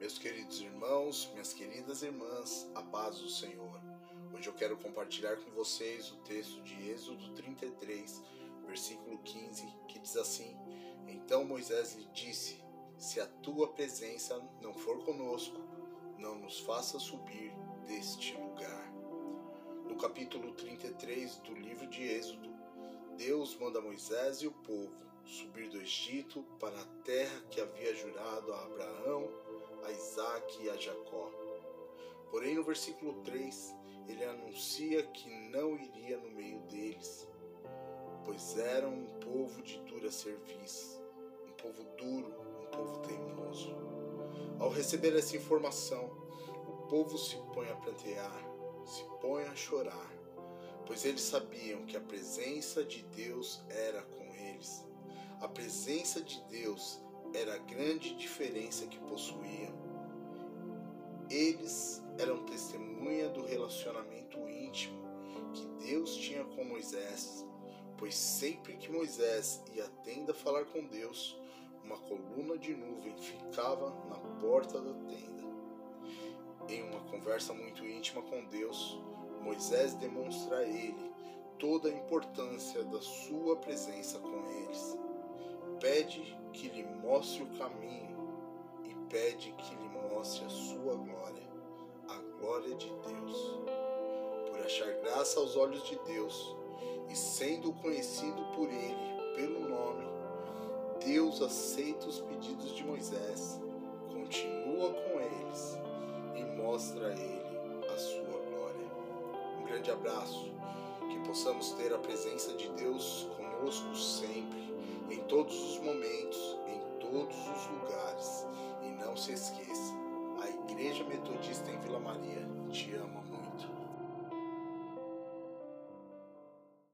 Meus queridos irmãos, minhas queridas irmãs, a paz do Senhor. Hoje eu quero compartilhar com vocês o texto de Êxodo 33, versículo 15, que diz assim: Então Moisés lhe disse: Se a tua presença não for conosco, não nos faça subir deste lugar. No capítulo 33 do livro de Êxodo, Deus manda Moisés e o povo subir do Egito para a terra que havia jurado a Abraão, Isaac e a Jacó. Porém, no versículo 3, ele anuncia que não iria no meio deles, pois eram um povo de dura serviço, um povo duro, um povo teimoso. Ao receber essa informação, o povo se põe a plantear, se põe a chorar, pois eles sabiam que a presença de Deus era com eles a presença de Deus era a grande diferença que possuíam. Eles eram testemunha do relacionamento íntimo que Deus tinha com Moisés, pois sempre que Moisés ia à tenda falar com Deus, uma coluna de nuvem ficava na porta da tenda. Em uma conversa muito íntima com Deus, Moisés demonstra a ele toda a importância da sua presença com eles pede que lhe mostre o caminho pede que lhe mostre a sua glória, a glória de Deus. Por achar graça aos olhos de Deus e sendo conhecido por ele pelo nome, Deus aceita os pedidos de Moisés, continua com eles e mostra a ele a sua glória. Um grande abraço, que possamos ter a presença de Deus conosco sempre em todos os momentos, em todos os lugares se esqueça, a Igreja Metodista em Vila Maria te ama muito.